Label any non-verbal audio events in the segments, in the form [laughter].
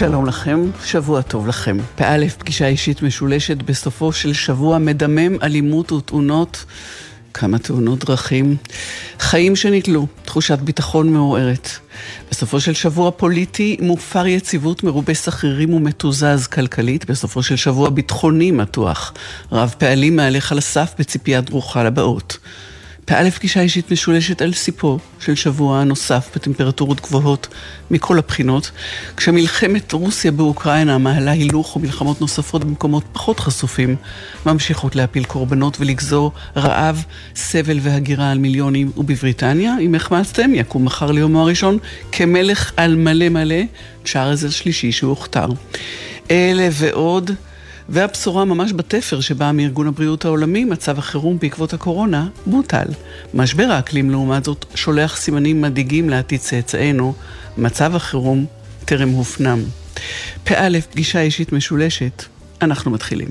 שלום לכם, שבוע טוב לכם. פא' פגישה אישית משולשת בסופו של שבוע מדמם אלימות ותאונות. כמה תאונות דרכים. חיים שנתלו, תחושת ביטחון מעורערת. בסופו של שבוע פוליטי מופר יציבות מרובה שכירים ומתוזז כלכלית. בסופו של שבוע ביטחוני מתוח. רב פעלים מהלך על הסף בציפייה דרוכה לבאות. פא' פגישה אישית משולשת על סיפו של שבוע נוסף בטמפרטורות גבוהות מכל הבחינות, כשמלחמת רוסיה באוקראינה מעלה הילוך ומלחמות נוספות במקומות פחות חשופים, ממשיכות להפיל קורבנות ולגזור רעב, סבל והגירה על מיליונים, ובבריטניה, אם החמצתם, יקום מחר ליומו הראשון כמלך על מלא מלא, צ'ארלס השלישי שהוכתר. אלה ועוד והבשורה ממש בתפר שבאה מארגון הבריאות העולמי, מצב החירום בעקבות הקורונה, בוטל. משבר האקלים לעומת זאת שולח סימנים מדאיגים לעתיד צאצאינו, מצב החירום טרם הופנם. פא', פגישה אישית משולשת, אנחנו מתחילים.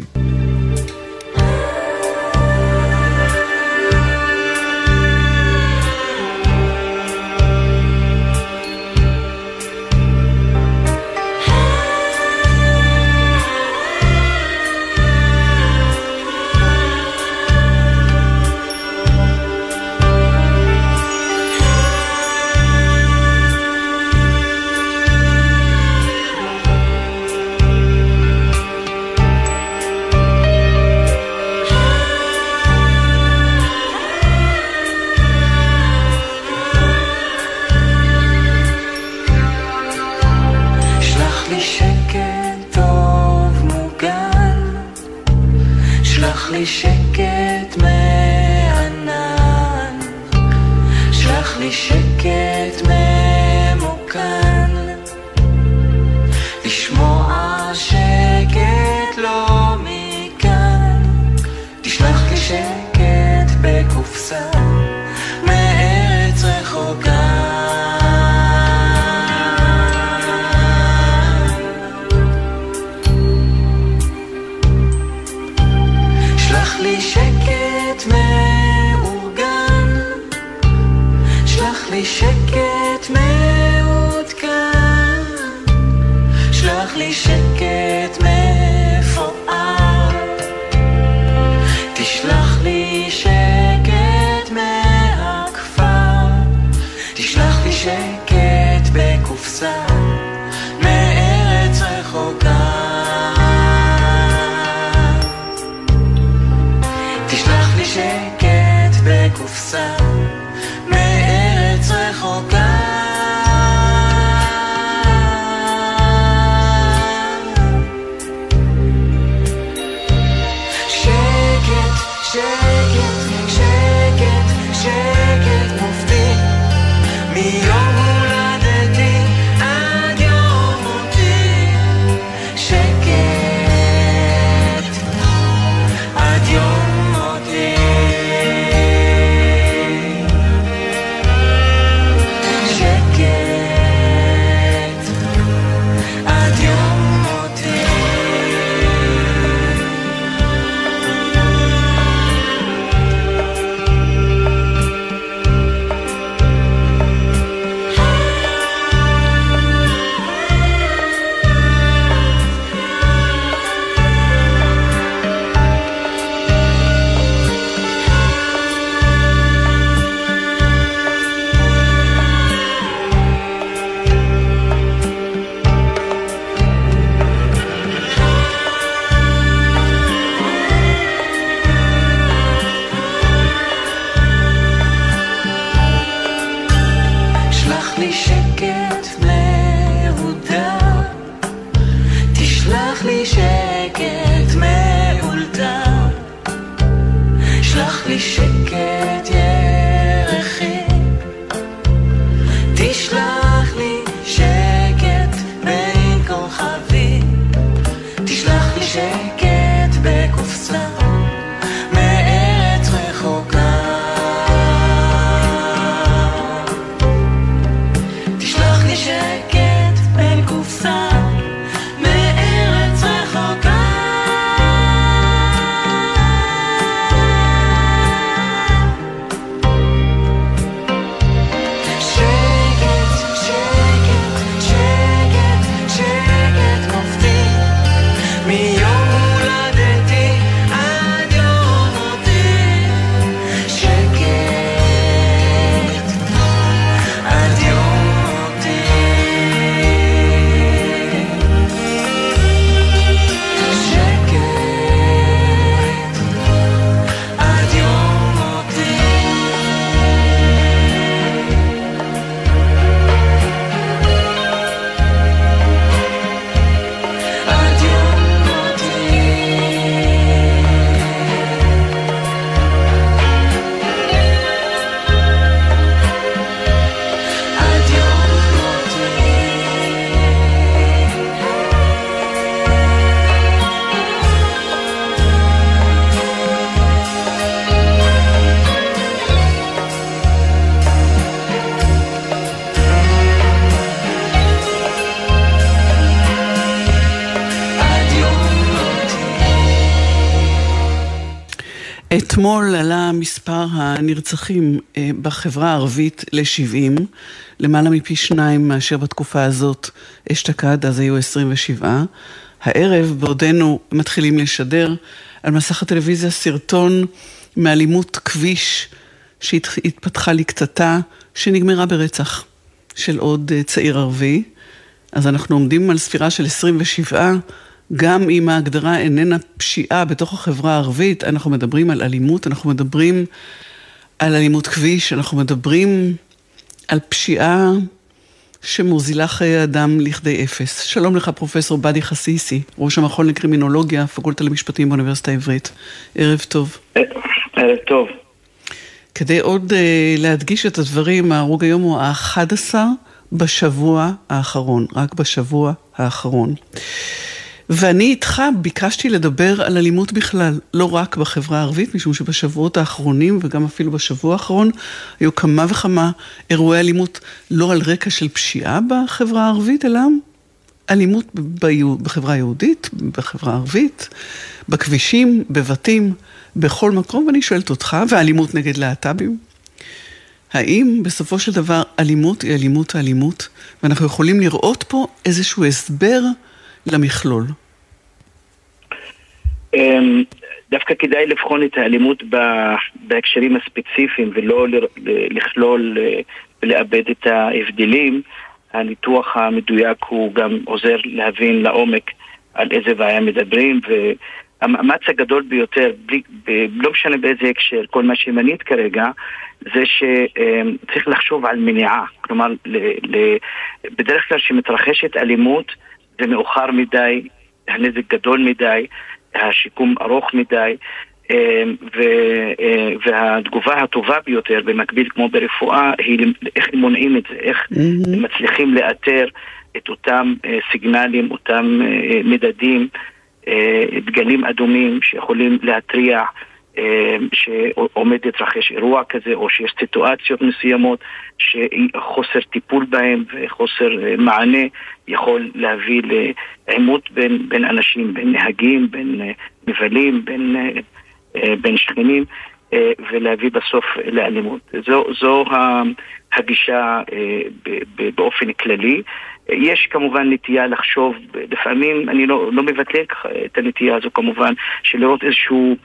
אתמול עלה מספר הנרצחים אה, בחברה הערבית ל-70, למעלה מפי שניים מאשר בתקופה הזאת אשתקד, אז היו 27. הערב, בעודנו מתחילים לשדר, על מסך הטלוויזיה סרטון מאלימות כביש שהתפתחה לקטטה, שנגמרה ברצח של עוד אה, צעיר ערבי. אז אנחנו עומדים על ספירה של 27. גם אם ההגדרה איננה פשיעה בתוך החברה הערבית, אנחנו מדברים על אלימות, אנחנו מדברים על אלימות כביש, אנחנו מדברים על פשיעה שמוזילה חיי אדם לכדי אפס. שלום לך, פרופסור באדי חסיסי, ראש המכון לקרימינולוגיה, פקולטה למשפטים באוניברסיטה העברית. ערב טוב. ערב טוב. כדי עוד uh, להדגיש את הדברים, ההרוג היום הוא ה-11 בשבוע האחרון, רק בשבוע האחרון. ואני איתך ביקשתי לדבר על אלימות בכלל, לא רק בחברה הערבית, משום שבשבועות האחרונים וגם אפילו בשבוע האחרון היו כמה וכמה אירועי אלימות לא על רקע של פשיעה בחברה הערבית, אלא אלימות בחברה היהודית, בחברה הערבית, בכבישים, בבתים, בכל מקום, ואני שואלת אותך, ואלימות נגד להט"בים? האם בסופו של דבר אלימות היא אלימות האלימות, ואנחנו יכולים לראות פה איזשהו הסבר למכלול? אמ, דווקא כדאי לבחון את האלימות בהקשרים הספציפיים ולא לכלול אה, ולאבד את ההבדלים. הניתוח המדויק הוא גם עוזר להבין לעומק על איזה בעיה מדברים והמאמץ הגדול ביותר, בלי, לא משנה באיזה הקשר, כל מה שמנית כרגע, זה שצריך לחשוב על מניעה. כלומר, בדרך כלל כשמתרחשת אלימות זה מאוחר מדי, הנזק גדול מדי, השיקום ארוך מדי, אה, אה, והתגובה הטובה ביותר במקביל כמו ברפואה היא איך מונעים את זה, איך mm-hmm. מצליחים לאתר את אותם אה, סיגנלים, אותם מדדים, דגלים אדומים שיכולים להתריע שעומד להתרחש אירוע כזה, או שיש סיטואציות מסוימות שחוסר טיפול בהם וחוסר מענה יכול להביא לעימות בין, בין אנשים, בין נהגים, בין מבלים, בין, בין שכנים. ולהביא בסוף לאלימות. זו, זו הגישה באופן כללי. יש כמובן נטייה לחשוב, לפעמים אני לא, לא מבטל את הנטייה הזו כמובן, של לראות איזשהו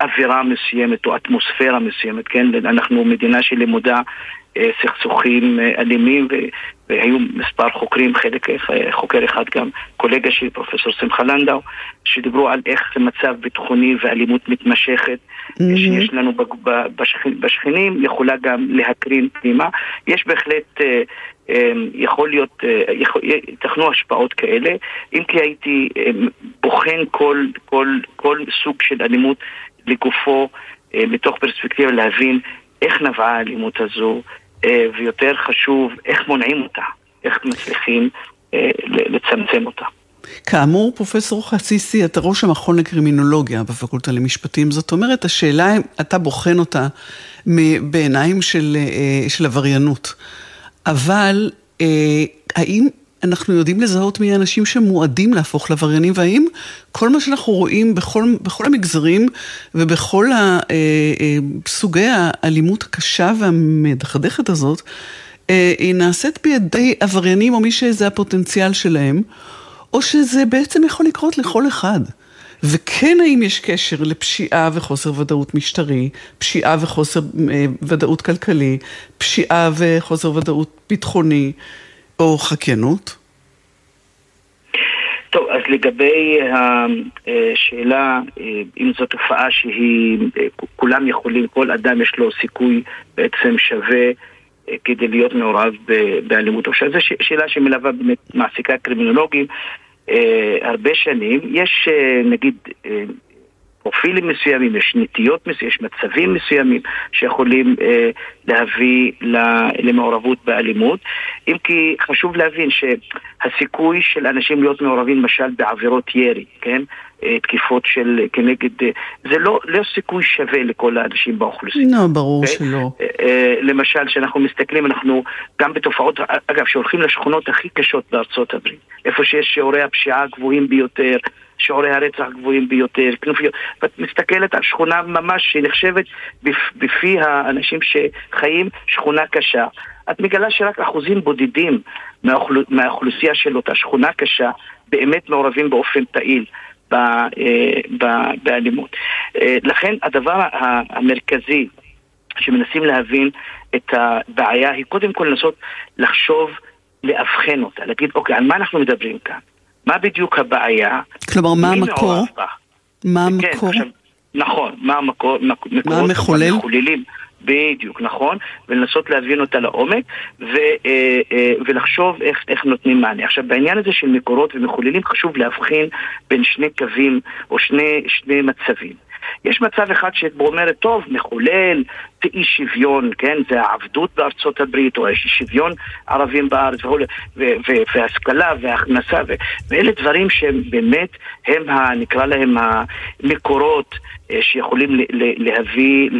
אווירה מסוימת או אטמוספירה מסוימת, כן? אנחנו מדינה שלמודה אה, סכסוכים אה, אלימים והיו מספר חוקרים, חלק, אה, חוקר אחד גם, קולגה שלי, פרופסור שמחה לנדאו, שדיברו על איך זה מצב ביטחוני ואלימות מתמשכת mm-hmm. שיש לנו בשכנים, יכולה גם להקרין פנימה. יש בהחלט... יכול להיות, ייתכנו השפעות כאלה, אם כי הייתי בוחן כל, כל, כל סוג של אלימות לגופו, מתוך פרספקטיבה להבין איך נבעה האלימות הזו, אה, ויותר חשוב, איך מונעים אותה, איך מצליחים אה, לצמצם אותה. כאמור, פרופסור חסיסי, אתה ראש המכון לקרימינולוגיה בפקולטה למשפטים, זאת אומרת, השאלה אם אתה בוחן אותה בעיניים של, אה, של עבריינות. אבל האם אנחנו יודעים לזהות מי האנשים שמועדים להפוך לעבריינים, והאם כל מה שאנחנו רואים בכל, בכל המגזרים ובכל אה, אה, סוגי האלימות הקשה והמדכדכת הזאת, אה, היא נעשית בידי עבריינים או מי שזה הפוטנציאל שלהם, או שזה בעצם יכול לקרות לכל אחד. וכן האם יש קשר לפשיעה וחוסר ודאות משטרי, פשיעה וחוסר אה, ודאות כלכלי, פשיעה וחוסר ודאות ביטחוני. או חקיינות? טוב, אז לגבי השאלה אה, אם זו תופעה שהיא, אה, כולם יכולים, כל אדם יש לו סיכוי בעצם שווה אה, כדי להיות מעורב באלימות. עכשיו, זו שאלה שמלווה באמת מעסיקה קרימינולוגים הרבה שנים. יש נגיד פרופילים מסוימים, יש נטיות מסוימים, יש מצבים מסוימים שיכולים אה, להביא למעורבות באלימות. אם כי חשוב להבין שהסיכוי של אנשים להיות מעורבים למשל בעבירות ירי, כן? אה, תקיפות של כנגד, אה, זה לא, לא סיכוי שווה לכל האנשים באוכלוסייה. לא, ברור okay? שלא. אה, למשל, כשאנחנו מסתכלים, אנחנו גם בתופעות, אגב, שהולכים לשכונות הכי קשות בארצות הברית, איפה שיש שיעורי הפשיעה הגבוהים ביותר, שיעורי הרצח גבוהים ביותר, כנופיות. ואת מסתכלת על שכונה ממש שנחשבת בפי האנשים שחיים שכונה קשה. את מגלה שרק אחוזים בודדים מהאוכל... מהאוכלוסייה של אותה שכונה קשה באמת מעורבים באופן פעיל. אה, באלימות. אה, לכן הדבר המרכזי שמנסים להבין את הבעיה היא קודם כל לנסות לחשוב, לאבחן אותה, להגיד אוקיי, על מה אנחנו מדברים כאן? מה בדיוק הבעיה? כלומר, מה המקור? מה כן, המקור? כן, עכשיו, נכון, מה המקור? מה המחולל? המחוללים. בדיוק, נכון, ולנסות להבין אותה לעומק ו, אה, אה, ולחשוב איך, איך נותנים מענה. עכשיו, בעניין הזה של מקורות ומחוללים חשוב להבחין בין שני קווים או שני, שני מצבים. יש מצב אחד שאומרת, טוב, מחולל, אי שוויון, כן, זה העבדות בארצות הברית, או שוויון ערבים בארץ, והשכלה והכנסה, ואלה דברים שהם באמת, הם, ה, נקרא להם המקורות אה, שיכולים להביא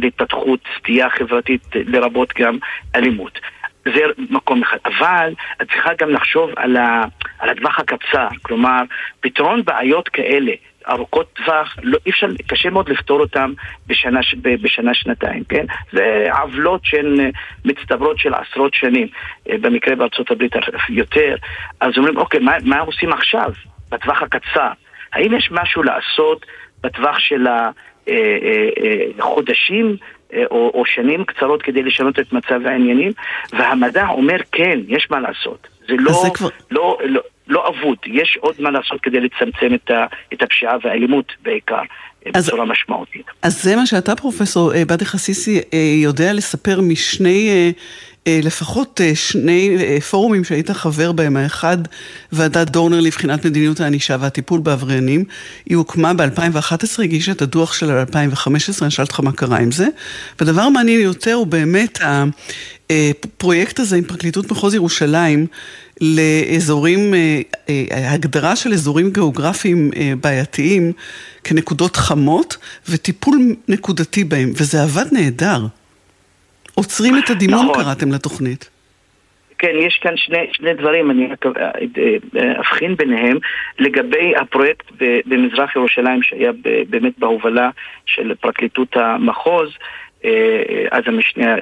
להתפתחות סטייה חברתית, לרבות גם אלימות. זה מקום אחד. אבל את צריכה גם לחשוב על, ה, על הטווח הקצר, כלומר, פתרון בעיות כאלה ארוכות טווח, לא, אי אפשר, קשה מאוד לפתור אותן בשנה, בשנה שנתיים, כן? זה עוולות שהן אה, מצטברות של עשרות שנים, אה, במקרה בארצות הברית יותר, אז אומרים, אוקיי, מה, מה עושים עכשיו, בטווח הקצר? האם יש משהו לעשות בטווח של החודשים אה, או, או שנים קצרות כדי לשנות את מצב העניינים? והמדע אומר, כן, יש מה לעשות. זה לא, זה כבר... לא, לא, לא אבוד, יש עוד מה לעשות כדי לצמצם את, ה, את הפשיעה והאלימות בעיקר. אז, בצורה משמעותית. אז זה מה שאתה, פרופסור אה, בדי חסיסי, אה, יודע לספר משני, אה, לפחות שני פורומים שהיית חבר בהם. האחד, ועדת דורנר לבחינת מדיניות הענישה והטיפול בעבריינים. היא הוקמה ב-2011, הגישה את הדוח שלה ב-2015, אני אשאל אותך מה קרה עם זה. והדבר המעניין יותר הוא באמת הפרויקט הזה עם פרקליטות מחוז ירושלים. לאזורים, אה, אה, הגדרה של אזורים גיאוגרפיים אה, בעייתיים כנקודות חמות וטיפול נקודתי בהם, וזה עבד נהדר. עוצרים את הדימום נכון. קראתם לתוכנית. כן, יש כאן שני, שני דברים, אני אבחין ביניהם לגבי הפרויקט במזרח ירושלים שהיה באמת בהובלה של פרקליטות המחוז. אז המשנה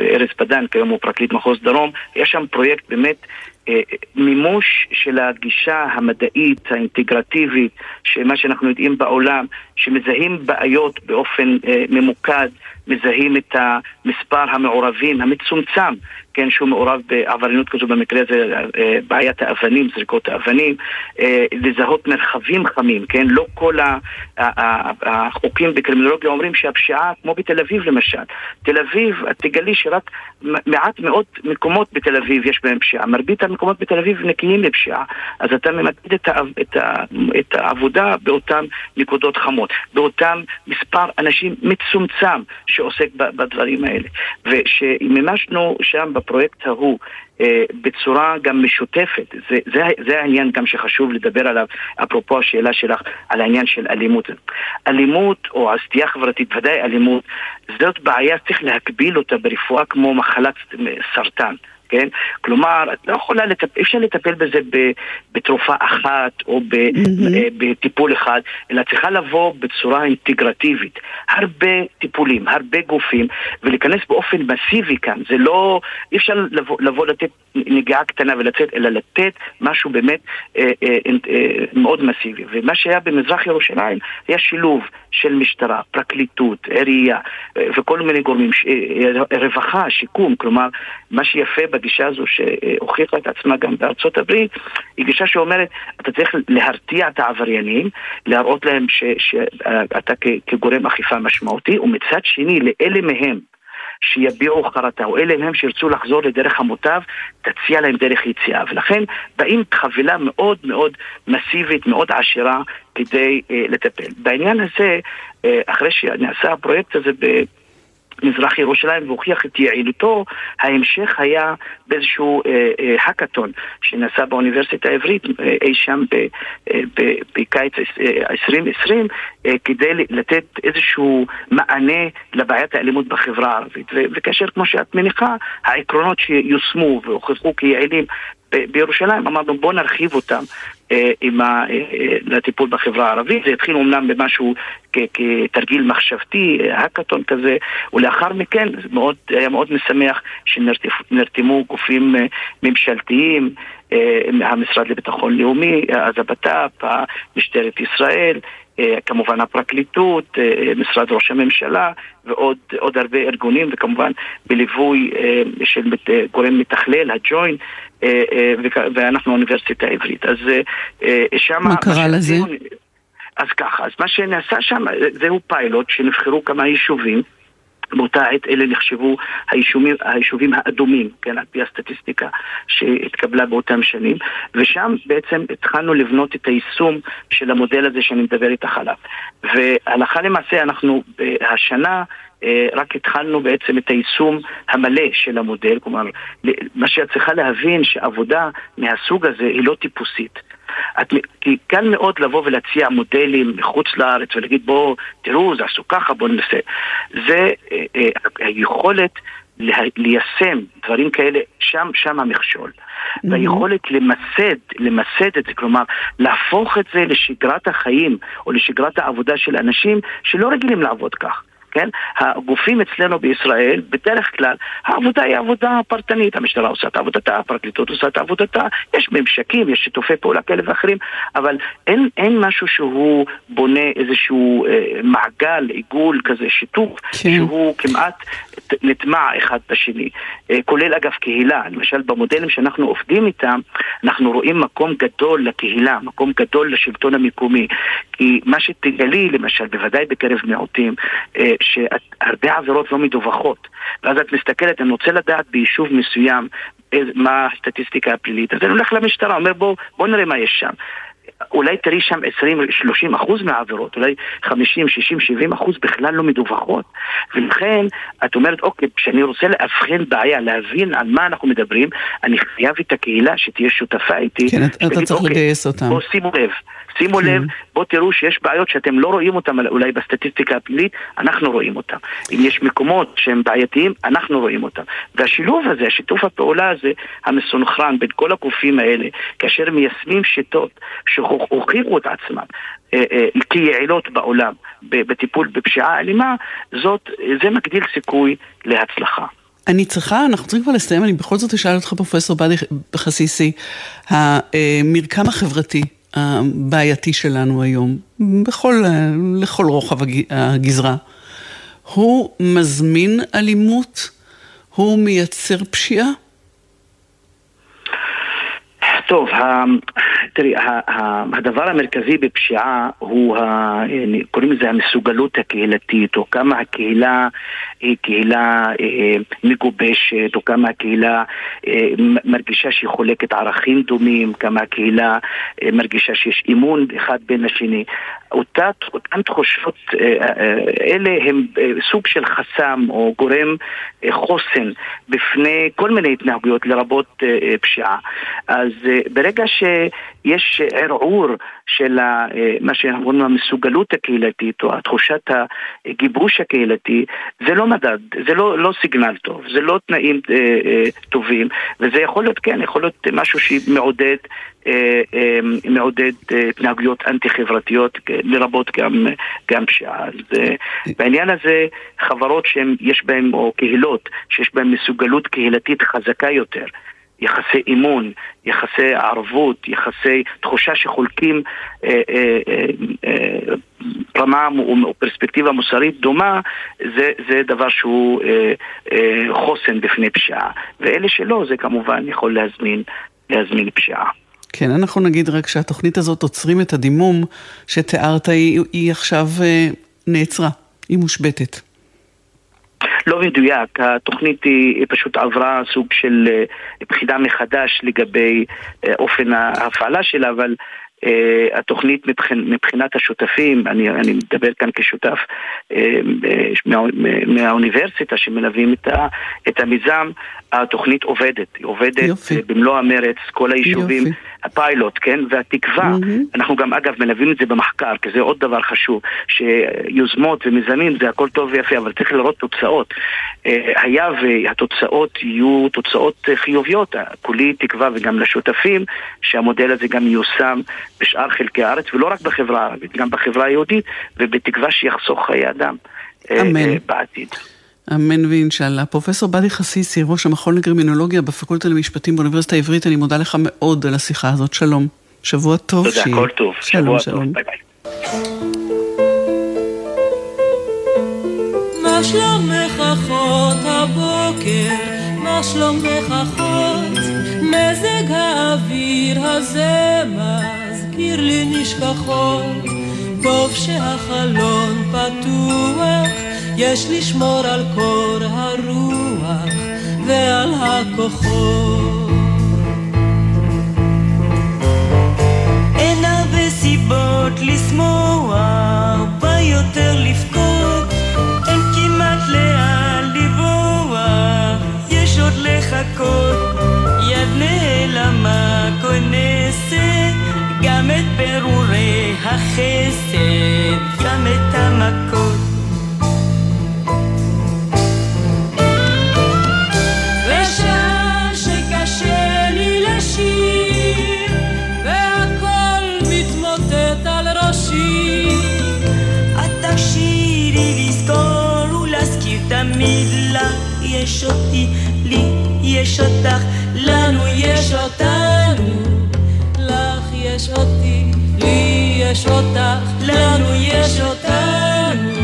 ארז פדן, כיום הוא פרקליט מחוז דרום, יש שם פרויקט באמת אה, מימוש של הגישה המדעית, האינטגרטיבית, שמה שאנחנו יודעים בעולם, שמזהים בעיות באופן אה, ממוקד, מזהים את המספר המעורבים המצומצם כן, שהוא מעורב בעבריינות כזו, במקרה הזה אה, בעיית האבנים, זריקות האבנים, אה, לזהות מרחבים חמים, כן, לא כל החוקים בקרימינולוגיה אומרים שהפשיעה, כמו בתל אביב למשל, תל אביב, את תגלי שרק מעט מאוד מקומות בתל אביב יש בהם פשיעה, מרבית המקומות בתל אביב נקיים מפשיעה, אז אתה ממקד את, את, את העבודה באותן נקודות חמות, באותם מספר אנשים מצומצם שעוסק בדברים האלה, ושמימשנו שם בפרויקט ההוא אה, בצורה גם משותפת. זה, זה, זה העניין גם שחשוב לדבר עליו, אפרופו השאלה שלך על העניין של אלימות. אלימות או סטייה חברתית, ודאי אלימות, זאת בעיה, צריך להקביל אותה ברפואה כמו מחלת סרטן. כן? כלומר, את לא יכולה לטפל, אי אפשר לטפל בזה בתרופה אחת או mm-hmm. בטיפול אחד, אלא צריכה לבוא בצורה אינטגרטיבית. הרבה טיפולים, הרבה גופים, ולהיכנס באופן מסיבי כאן. זה לא, אי אפשר לבוא, לבוא לתת נגיעה קטנה ולצאת, אלא לתת משהו באמת אה, אה, אה, מאוד מסיבי. ומה שהיה במזרח ירושלים היה שילוב של משטרה, פרקליטות, עירייה אה, וכל מיני גורמים, ש, אה, רווחה, שיקום, כלומר, מה שיפה הגישה הזו שהוכיחה את עצמה גם בארצות הברית, היא גישה שאומרת, אתה צריך להרתיע את העבריינים, להראות להם שאתה כגורם אכיפה משמעותי, ומצד שני, לאלה מהם שיביעו חרטה, או אלה מהם שירצו לחזור לדרך המוטב, תציע להם דרך יציאה. ולכן באים חבילה מאוד מאוד מסיבית, מאוד עשירה, כדי אה, לטפל. בעניין הזה, אה, אחרי שנעשה הפרויקט הזה ב... מזרח ירושלים והוכיח את יעילותו, ההמשך היה באיזשהו אה, אה, האקתון שנעשה באוניברסיטה העברית אה, אי שם אה, בקיץ 2020 אה, כדי לתת איזשהו מענה לבעיית האלימות בחברה הערבית. וכאשר, כמו שאת מניחה, העקרונות שיושמו והוכחו כיעילים בירושלים, אמרנו בואו נרחיב אותם עם ה, לטיפול בחברה הערבית. זה התחיל אומנם במשהו כתרגיל מחשבתי, האקתון כזה, ולאחר מכן מאוד, היה מאוד משמח שנרתמו גופים ממשלתיים, המשרד לביטחון לאומי, אז הבט"פ, משטרת ישראל, אה, כמובן הפרקליטות, אה, משרד ראש הממשלה ועוד הרבה ארגונים וכמובן בליווי אה, של גורם מתכלל, הג'וינט ואנחנו האוניברסיטה העברית. אז שם... מה קרה לזה? אז ככה, אז מה שנעשה שם זהו פיילוט שנבחרו כמה יישובים באותה עת אלה נחשבו היישובים, היישובים האדומים, כן, על פי הסטטיסטיקה שהתקבלה באותם שנים, ושם בעצם התחלנו לבנות את היישום של המודל הזה שאני מדבר איתך עליו. והלכה למעשה אנחנו השנה אה, רק התחלנו בעצם את היישום המלא של המודל, כלומר, מה שאת צריכה להבין שעבודה מהסוג הזה היא לא טיפוסית. את, כי קל מאוד לבוא ולהציע מודלים מחוץ לארץ ולהגיד בואו, תראו, זה עשו ככה, בואו ננסה. זה אה, אה, היכולת ליישם דברים כאלה, שם, שם המכשול. Mm-hmm. והיכולת למסד, למסד את זה, כלומר, להפוך את זה לשגרת החיים או לשגרת העבודה של אנשים שלא רגילים לעבוד כך. כן? הגופים אצלנו בישראל, בדרך כלל, העבודה היא עבודה פרטנית. המשטרה עושה את עבודתה, הפרקליטות עושה את עבודתה, יש ממשקים, יש שיתופי פעולה כאלה ואחרים, אבל אין, אין משהו שהוא בונה איזשהו אה, מעגל, עיגול כזה, שיתוף, כן. שהוא כמעט נטמע אחד בשני. אה, כולל אגב קהילה, למשל במודלים שאנחנו עובדים איתם, אנחנו רואים מקום גדול לקהילה, מקום גדול לשלטון המקומי. כי מה שתגלי, למשל, בוודאי בקרב מיעוטים, אה, שהרבה עבירות לא מדווחות. ואז את מסתכלת, אני רוצה לדעת ביישוב מסוים מה הסטטיסטיקה הפלילית. אז אני הולך למשטרה, אומר בוא, בוא נראה מה יש שם. אולי תראי שם 20-30 אחוז מהעבירות, אולי 50, 60, 70 אחוז בכלל לא מדווחות. ולכן, את אומרת, אוקיי, כשאני רוצה לאבחן בעיה, להבין על מה אנחנו מדברים, אני חייב את הקהילה שתהיה שותפה איתי. כן, אתה צריך אוקיי, לגייס אותם. בוא שימו לב. שימו כן. לב, בואו תראו שיש בעיות שאתם לא רואים אותן אולי בסטטיסטיקה הפלילית, אנחנו רואים אותן. אם יש מקומות שהם בעייתיים, אנחנו רואים אותם. והשילוב הזה, שיתוף הפעולה הזה, המסונכרן בין כל הגופים האלה, כאשר מיישמים שיטות שהוכיחו את עצמם אה, אה, כיעילות בעולם בטיפול בפשיעה אלימה, זאת, זה מגדיל סיכוי להצלחה. אני צריכה, אנחנו צריכים כבר לסיים, אני בכל זאת אשאל אותך פרופסור באדי חסיסי, המרקם החברתי הבעייתי שלנו היום, בכל, לכל רוחב הגזרה, הוא מזמין אלימות? הוא מייצר פשיעה? טוב, תראי, הדבר המרכזי בפשיעה הוא, קוראים לזה המסוגלות הקהילתית, או כמה הקהילה היא קהילה אה, מגובשת, או כמה הקהילה אה, מרגישה שהיא חולקת ערכים דומים, כמה הקהילה אה, מרגישה שיש אמון אחד בין השני. אותה, אותן תחושות, אלה הם סוג של חסם או גורם חוסן בפני כל מיני התנהגויות, לרבות פשיעה. אז ברגע שיש ערעור של מה שאנחנו קוראים המסוגלות הקהילתית או תחושת הגיבוש הקהילתי, זה לא מדד, זה לא, לא סיגנל טוב, זה לא תנאים אה, אה, טובים, וזה יכול להיות, כן, יכול להיות משהו שמעודד אה, אה, מעודד אה, התנהגויות אנטי-חברתיות, לרבות גם, גם פשיעה. אז אה, בעניין הזה, חברות שיש בהן, או קהילות, שיש בהן מסוגלות קהילתית חזקה יותר, יחסי אמון, יחסי ערבות, יחסי תחושה שחולקים אה, אה, אה, רמה או פרספקטיבה מוסרית דומה, זה, זה דבר שהוא חוסן בפני פשיעה. ואלה שלא, זה כמובן יכול להזמין, להזמין פשיעה. כן, אנחנו נגיד רק שהתוכנית הזאת עוצרים את הדימום שתיארת, היא, היא עכשיו נעצרה, היא מושבתת. לא מדויק, התוכנית היא פשוט עברה סוג של אה, בחינה מחדש לגבי אה, אופן ההפעלה שלה, אבל Uh, התוכנית מבחינ, מבחינת השותפים, אני, אני מדבר כאן כשותף uh, מה, מהאוניברסיטה שמלווים את, ה, את המיזם, התוכנית עובדת, היא עובדת יופי. במלוא המרץ, כל היישובים, יופי. הפיילוט, כן, והתקווה, mm-hmm. אנחנו גם אגב מלווים את זה במחקר, כי זה עוד דבר חשוב, שיוזמות ומיזמים זה הכל טוב ויפה, אבל צריך לראות תוצאות. אה, היה והתוצאות יהיו תוצאות חיוביות, כולי תקווה וגם לשותפים, שהמודל הזה גם ייושם בשאר חלקי הארץ, ולא רק בחברה הערבית, גם בחברה היהודית, ובתקווה שיחסוך חיי אדם אמן. בעתיד. אמן ואינשאללה. פרופסור באדי חסיסי, ראש המכון לקרימינולוגיה בפקולטה למשפטים באוניברסיטה העברית, אני מודה לך מאוד על השיחה הזאת. שלום. שבוע טוב תודה, שיהיה. כל טוב. שלום, שבוע שלום. טוב, ביי ביי. מה שלומך אחות הבוקר? מה שלומך אחות? מזג האוויר הזה מזכיר לי נשכחות. טוב שהחלון פתוח, יש לשמור על קור הרוח ועל הכוחות. אין הרבה סיבות לשמוח, בא לבכות, אין כמעט לאן לברוח, יש עוד לחכות, יד נעלמה גם את פירורי החסד, גם את המכות. יש אותי, לי יש אותך, לנו יש יש אותי, לי יש אותך, לנו יש אותנו.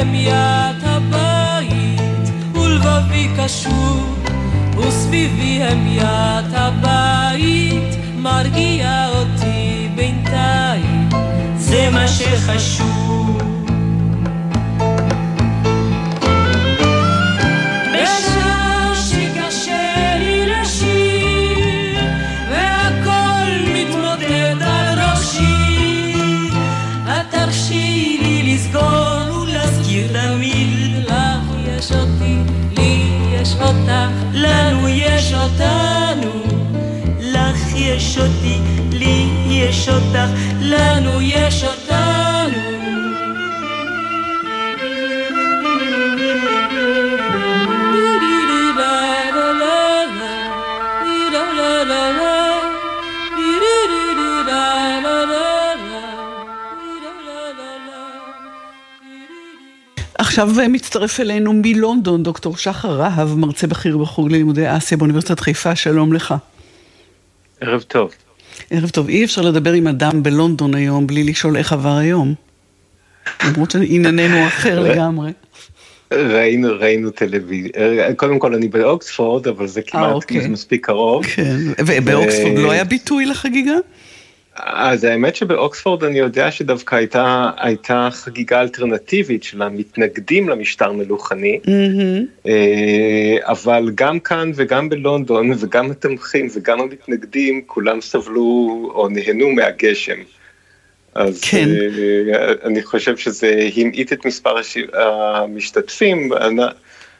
המיית הבית ולבבי קשור וסביבי המיית הבית מרגיע אותי בינתיים זה מה שחשוב יש אותי, לי יש אותך לנו יש אותנו. עכשיו מצטרף אלינו מלונדון דוקטור שחר רהב, מרצה בכיר בחוג ללימודי אסיה באוניברסיטת חיפה, שלום לך. ערב טוב. ערב טוב, אי אפשר לדבר עם אדם בלונדון היום בלי לשאול איך עבר היום. למרות שענייננו אחר לגמרי. ראינו, ראינו טלוויזיה. קודם כל אני באוקספורד, אבל זה כמעט אוקיי. זה מספיק קרוב. כן, ובאוקספורד לא היה ביטוי לחגיגה? אז האמת שבאוקספורד אני יודע שדווקא הייתה, הייתה חגיגה אלטרנטיבית של המתנגדים למשטר מלוכני, מהמם. אה, אבל גם כאן וגם בלונדון וגם התומכים וגם המתנגדים כולם סבלו או נהנו מהגשם. אז כן. אה, אני חושב שזה המעיט את מספר המשתתפים.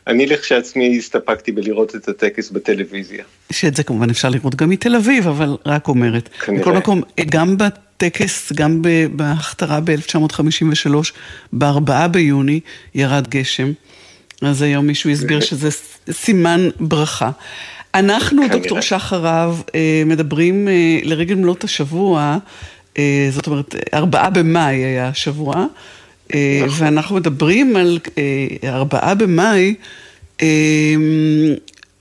אני- לכשעצמי הסתפקתי בלראות את הטקס בטלוויזיה. שאת זה כמובן אפשר לראות גם מתל אביב, אבל רק אומרת. כנראה. בכל מקום, גם בטקס, גם בהכתרה ב-1953, בארבעה ביוני, ירד גשם. אז היום מישהו הסביר שזה סימן ברכה. אנחנו, כנראה. דוקטור שחר רהב, אה, מדברים אה, לרגל מלאת השבוע, אה, זאת אומרת, ארבעה במאי היה השבוע, נכון. ואנחנו מדברים על אה, ארבעה במאי, אה,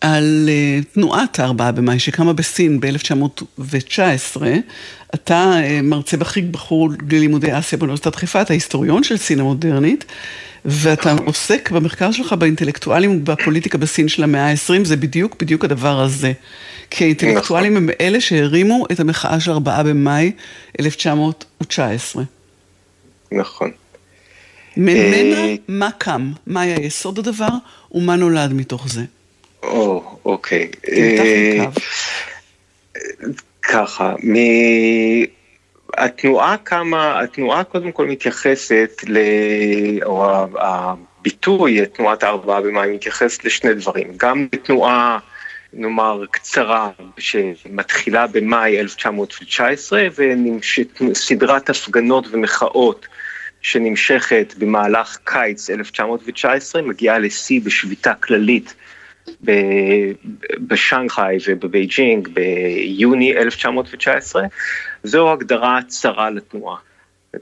על אה, תנועת הארבעה במאי שקמה בסין ב-1919. אתה אה, מרצה בכיר בחור ללימודי אסיה באוניברסיטת חיפה, אתה היסטוריון של סין המודרנית, ואתה עוסק במחקר שלך באינטלקטואלים ובפוליטיקה בסין של המאה ה-20, זה בדיוק בדיוק הדבר הזה. כי האינטלקטואלים הם אלה שהרימו את המחאה של ארבעה במאי 1919. נכון. ממנה מה קם? מה היה יסוד הדבר ומה נולד מתוך זה? או, אוקיי. כן, ככה, מ... התנועה קמה, התנועה קודם כל מתייחסת, ל... או הביטוי, תנועת הארבעה במאי, מתייחס לשני דברים. גם בתנועה, נאמר, קצרה, שמתחילה במאי 1919, וסדרת הפגנות ומחאות שנמשכת במהלך קיץ 1919, מגיעה לשיא בשביתה כללית בשנגחאי ובבייג'ינג ביוני 1919, זו הגדרה צרה לתנועה,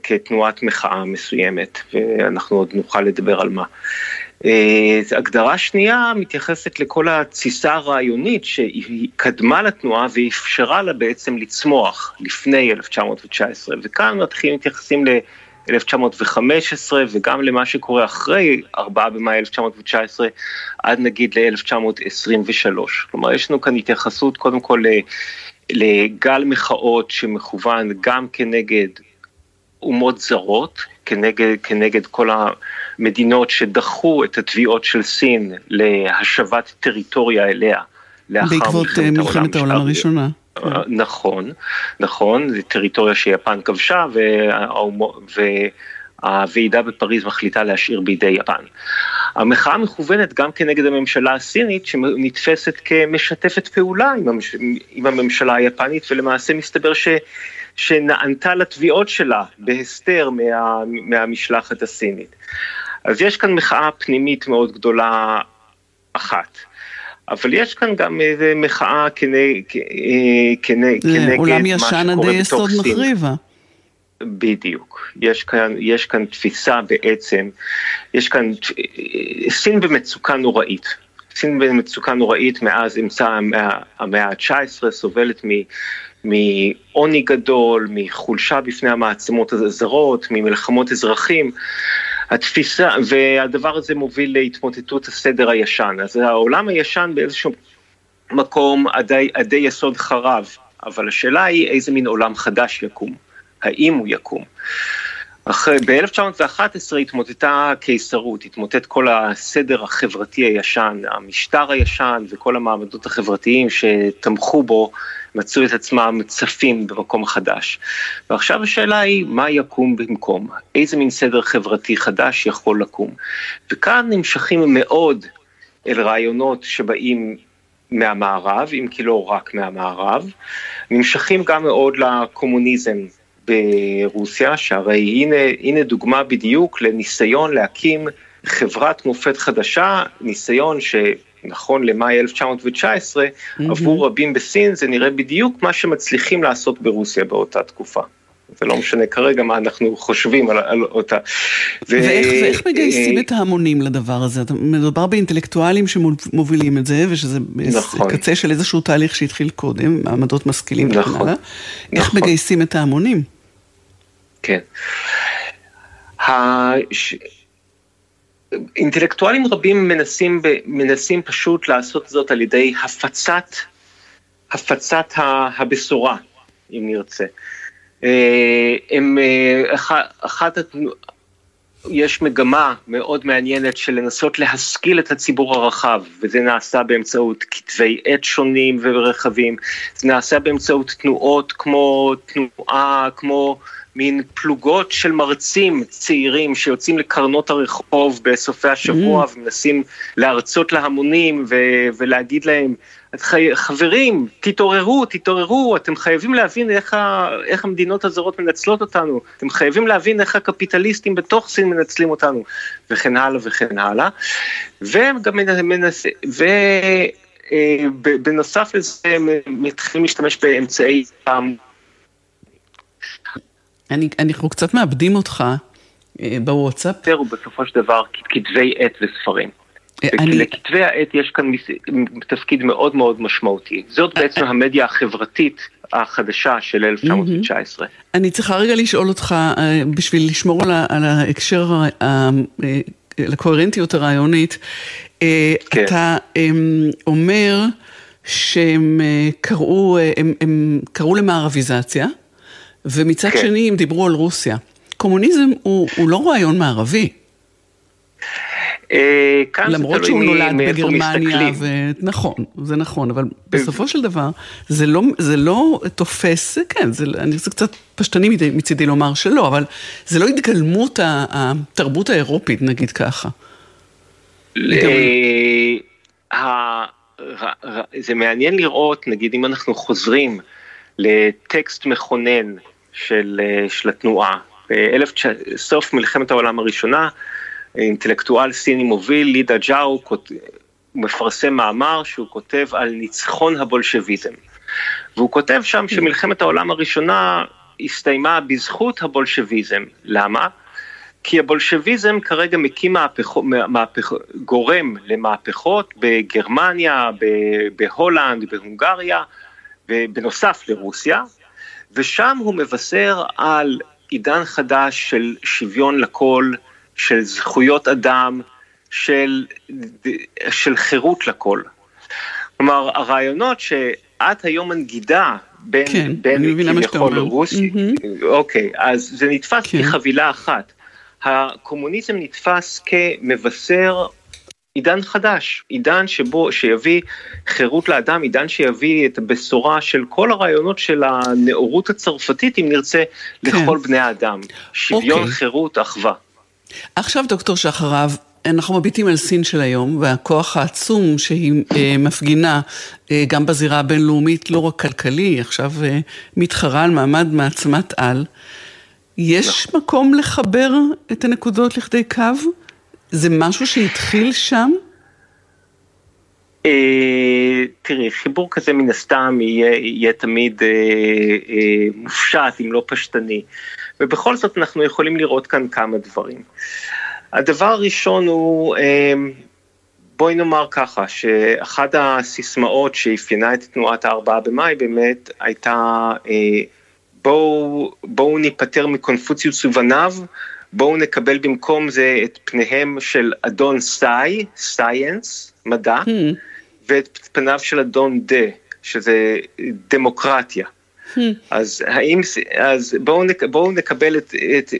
כתנועת מחאה מסוימת, ואנחנו עוד נוכל לדבר על מה. אה, הגדרה שנייה מתייחסת לכל התסיסה הרעיונית שהיא קדמה לתנועה ואפשרה לה בעצם לצמוח לפני 1919, וכאן מתחילים מתייחסים ל... 1915 וגם למה שקורה אחרי 4 במאי 1919 עד נגיד ל-1923. כלומר יש לנו כאן התייחסות קודם כל לגל מחאות שמכוון גם כנגד אומות זרות, כנגד, כנגד כל המדינות שדחו את התביעות של סין להשבת טריטוריה אליה. לאחר בעקבות מלחמת העולם אה, הראשונה. נכון, נכון, זו טריטוריה שיפן כבשה והוועידה בפריז מחליטה להשאיר בידי יפן. המחאה מכוונת גם כנגד הממשלה הסינית שנתפסת כמשתפת פעולה עם, המש... עם הממשלה היפנית ולמעשה מסתבר ש... שנענתה לתביעות שלה בהסתר מה... מהמשלחת הסינית. אז יש כאן מחאה פנימית מאוד גדולה אחת. אבל יש כאן גם איזה מחאה כנגד, כנגד עולם ישן עד היסוד מחריבה. בדיוק, יש כאן, יש כאן תפיסה בעצם, יש כאן, סין במצוקה נוראית, סין במצוקה נוראית מאז אמצע המאה, המאה ה-19, סובלת מעוני גדול, מחולשה בפני המעצמות הזרות, ממלחמות אזרחים. התפיסה, והדבר הזה מוביל להתמוטטות הסדר הישן. אז העולם הישן באיזשהו מקום עדי, עדי יסוד חרב, אבל השאלה היא איזה מין עולם חדש יקום, האם הוא יקום. ב-1911 התמוטטה הקיסרות, התמוטט כל הסדר החברתי הישן, המשטר הישן וכל המעמדות החברתיים שתמכו בו מצאו את עצמם צפים במקום חדש. ועכשיו השאלה היא, מה יקום במקום? איזה מין סדר חברתי חדש יכול לקום? וכאן נמשכים מאוד אל רעיונות שבאים מהמערב, אם כי לא רק מהמערב, נמשכים גם מאוד לקומוניזם ברוסיה, שהרי הנה, הנה דוגמה בדיוק לניסיון להקים חברת מופת חדשה, ניסיון ש... נכון למאי 1919, mm-hmm. עבור רבים בסין זה נראה בדיוק מה שמצליחים לעשות ברוסיה באותה תקופה. זה לא משנה כרגע מה אנחנו חושבים על, על אותה. ו... ואיך, ואיך מגייסים את ההמונים לדבר הזה? מדובר באינטלקטואלים שמובילים את זה, ושזה נכון. קצה של איזשהו תהליך שהתחיל קודם, מעמדות משכילים נכון. וכן הלאה. איך נכון. מגייסים את ההמונים? כן. הש... אינטלקטואלים רבים מנסים, מנסים פשוט לעשות זאת על ידי הפצת, הפצת הבשורה, אם נרצה. אה, הם, אה, אחת, יש מגמה מאוד מעניינת של לנסות להשכיל את הציבור הרחב, וזה נעשה באמצעות כתבי עת שונים ורחבים, זה נעשה באמצעות תנועות כמו תנועה, כמו מין פלוגות של מרצים צעירים שיוצאים לקרנות הרחוב בסופי השבוע mm. ומנסים להרצות להמונים ו- ולהגיד להם, חברים, תתעוררו, תתעוררו, אתם חייבים להבין איך, ה- איך המדינות הזרות מנצלות אותנו, אתם חייבים להבין איך הקפיטליסטים בתוך סין מנצלים אותנו, וכן הלאה וכן הלאה. וגם מנס... ו... אה, בנוסף לזה, הם מתחילים להשתמש באמצעי אני, אנחנו קצת מאבדים אותך אה, בוואטסאפ. יותר הוא בסופו של דבר כתבי עת וספרים. אה, אני... לכתבי העת יש כאן תפקיד מאוד מאוד משמעותי. זאת אה, בעצם המדיה החברתית החדשה של 1919. אני צריכה רגע לשאול אותך, בשביל לשמור על ההקשר, על הקוהרנטיות הרעיונית, כן. אתה אמ, אומר שהם קראו, הם, הם קראו למערביזציה. ומצד כן. שני הם דיברו על רוסיה. קומוניזם הוא, הוא לא רעיון מערבי. אה, כאן למרות שהוא נולד בגרמניה, ו... נכון, זה נכון, אבל בסופו של דבר זה לא, זה לא תופס, כן, זה, אני חושב קצת פשטני מצידי לומר שלא, אבל זה לא התגלמות התרבות האירופית, נגיד ככה. זה מעניין לראות, נגיד אם אנחנו חוזרים לטקסט מכונן של, של התנועה, בסוף מלחמת העולם הראשונה, אינטלקטואל סיני מוביל, לידה ג'או, מפרסם מאמר שהוא כותב על ניצחון הבולשביזם. והוא כותב שם שמלחמת העולם הראשונה הסתיימה בזכות הבולשביזם. למה? כי הבולשביזם כרגע מקים מהפכות, מהפכ... גורם למהפכות בגרמניה, בהולנד, בהונגריה, בנוסף לרוסיה, ושם הוא מבשר על עידן חדש של שוויון לכל, של זכויות אדם, של, של חירות לכל. כלומר, הרעיונות שאת היום מנגידה בין, כן, בין כביכול רוסי, mm-hmm. אוקיי, אז זה נתפס כן. כחבילה אחת. הקומוניזם נתפס כמבשר עידן חדש, עידן שבו, שיביא חירות לאדם, עידן שיביא את הבשורה של כל הרעיונות של הנאורות הצרפתית, אם נרצה, כן. לכל בני האדם. שוויון, אוקיי. חירות, אחווה. עכשיו דוקטור שחרב, אנחנו מביטים על סין של היום, והכוח העצום שהיא אה, מפגינה אה, גם בזירה הבינלאומית, לא רק כלכלי, עכשיו אה, מתחרה על מעמד מעצמת על. יש נכון. מקום לחבר את הנקודות לכדי קו? זה משהו שהתחיל שם? תראי, חיבור כזה מן הסתם יהיה תמיד מופשט, אם לא פשטני. ובכל זאת אנחנו יכולים לראות כאן כמה דברים. הדבר הראשון הוא, אמ, בואי נאמר ככה, שאחת הסיסמאות שאפיינה את תנועת הארבעה במאי באמת הייתה אה, בואו, בואו ניפטר מקונפוציוס ובניו, בואו נקבל במקום זה את פניהם של אדון סאי, סייאנס, מדע, mm. ואת פניו של אדון דה, שזה דמוקרטיה. אז האם, אז בואו, נק, בואו נקבל את, את,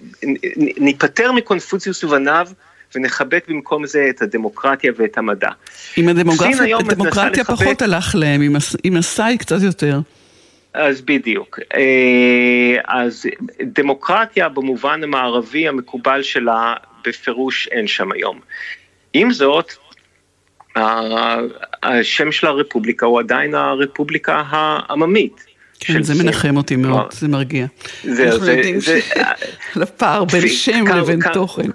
ניפטר מקונפוציוס ובניו ונחבק במקום זה את הדמוקרטיה ואת המדע. עם הדמוקרטיה פחות הלך להם, עם, עם הסאי קצת יותר. אז בדיוק. אה, אז דמוקרטיה במובן המערבי המקובל שלה בפירוש אין שם היום. עם זאת, השם של הרפובליקה הוא עדיין הרפובליקה העממית. כן, זה מנחם אותי מאוד, זה מרגיע. אנחנו יודעים [laughs] לפער בין שם לבין תוכן.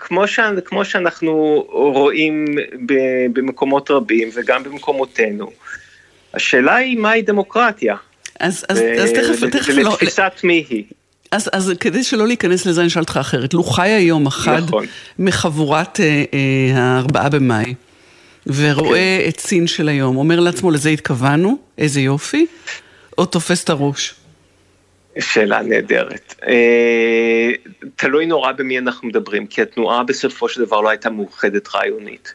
כמו, ש, כמו שאנחנו רואים במקומות רבים וגם במקומותינו, השאלה היא מהי דמוקרטיה. אז, אז, ו- אז תכף, תכף לא... ולתפיסת מי היא. אז, אז כדי שלא להיכנס לזה, אני אשאל אותך אחרת. לו חי היום אחד נכון. מחבורת אה, אה, הארבעה במאי, ורואה כן. את סין של היום, אומר לעצמו, לזה התכוונו, איזה יופי, או תופס את הראש? שאלה נהדרת. אה, תלוי נורא במי אנחנו מדברים, כי התנועה בסופו של דבר לא הייתה מאוחדת רעיונית.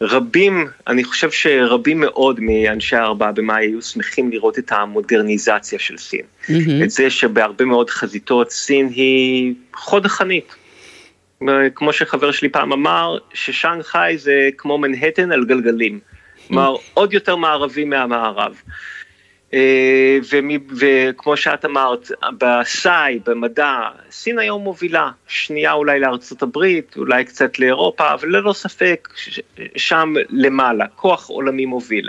רבים, אני חושב שרבים מאוד מאנשי הארבעה במאי היו שמחים לראות את המודרניזציה של סין. Mm-hmm. את זה שבהרבה מאוד חזיתות סין היא חוד החנית. כמו שחבר שלי פעם אמר, ששנגחאי זה כמו מנהטן על גלגלים. כלומר, mm-hmm. עוד יותר מערבי מהמערב. אה, וכמו שאת אמרת, בסאי, במדע, סין היום מובילה, שנייה אולי לארצות הברית, אולי קצת לאירופה, אבל ללא ספק שם למעלה, כוח עולמי מוביל.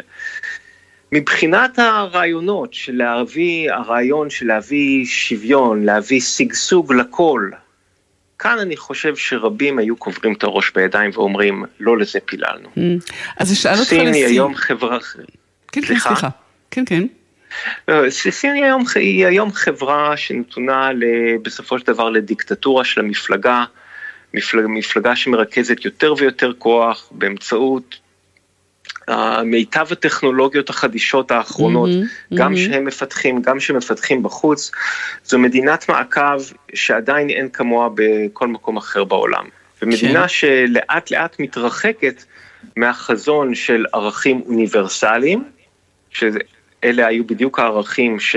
מבחינת הרעיונות של להביא, הרעיון של להביא שוויון, להביא שגשוג לכל, כאן אני חושב שרבים היו קוברים את הראש בידיים ואומרים, לא לזה פיללנו. Mm. אז אשאל אותך לסין. סין היא היום חברה... כן, כן, סליחה. כן, כן. לא, סין היא היום, היא היום חברה שנתונה בסופו של דבר לדיקטטורה של המפלגה, מפלג, מפלגה שמרכזת יותר ויותר כוח באמצעות מיטב הטכנולוגיות החדישות האחרונות, mm-hmm, גם mm-hmm. שהם מפתחים, גם שמפתחים בחוץ, זו מדינת מעקב שעדיין אין כמוה בכל מקום אחר בעולם. ומדינה כן. שלאט לאט מתרחקת מהחזון של ערכים אוניברסליים, שזה אלה היו בדיוק הערכים ש...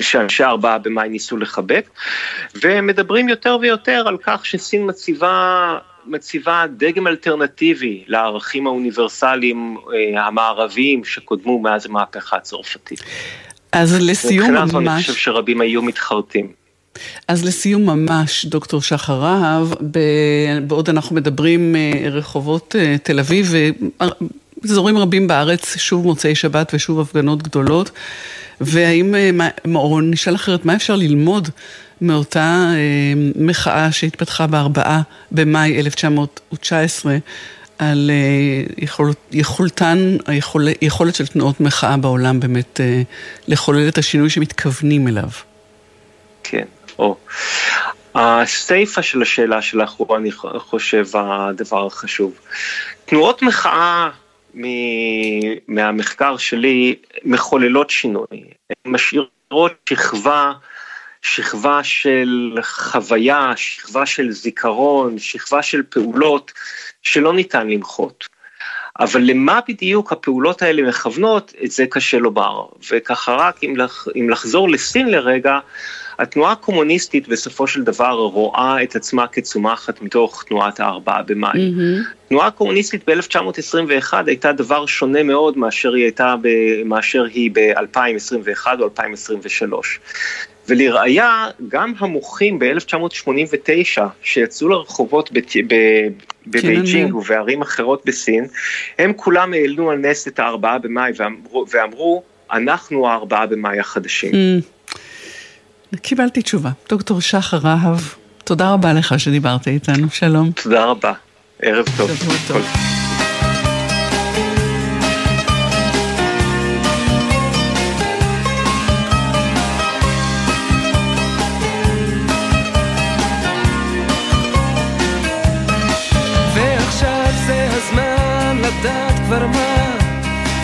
שאנשי ארבעה במאי ניסו לחבק, ומדברים יותר ויותר על כך שסין מציבה מציבה דגם אלטרנטיבי לערכים האוניברסליים אה, המערביים שקודמו מאז המהפכה הצרפתית. אז לסיום ממש... מבחינה אני חושב שרבים היו מתחרטים. אז לסיום ממש, דוקטור שחר רהב, בעוד אנחנו מדברים אה, רחובות אה, תל אביב ואזורים רבים בארץ, שוב מוצאי שבת ושוב הפגנות גדולות, והאם, או נשאל אחרת, מה אפשר ללמוד מאותה מחאה שהתפתחה בארבעה במאי 1919 על אה, יכול, יכולתן, היכול, יכולת של תנועות מחאה בעולם באמת אה, לחולל את השינוי שמתכוונים אליו. כן, או. הסיפה של השאלה שלך הוא, אני חושב, הדבר החשוב. תנועות מחאה מהמחקר שלי מחוללות שינוי, הן משאירות שכבה שכבה של חוויה, שכבה של זיכרון, שכבה של פעולות שלא ניתן למחות. אבל למה בדיוק הפעולות האלה מכוונות, את זה קשה לומר. וככה רק אם, לח, אם לחזור לסין לרגע, התנועה הקומוניסטית בסופו של דבר רואה את עצמה כצומחת מתוך תנועת הארבעה במאי. Mm-hmm. תנועה קומוניסטית ב-1921 הייתה דבר שונה מאוד מאשר היא הייתה, ב, מאשר היא ב-2021 או 2023. ולראיה, גם המוחים ב-1989 שיצאו לרחובות בבייג'ינג כן, ובערים אחרות בסין, הם כולם העלו על נס את הארבעה במאי ואמרו, ואמרו אנחנו הארבעה במאי החדשים. Mm. קיבלתי תשובה. דוקטור שחר רהב, תודה רבה לך שדיברת איתנו, שלום. תודה רבה, ערב טוב. שבוע טוב. כבר מה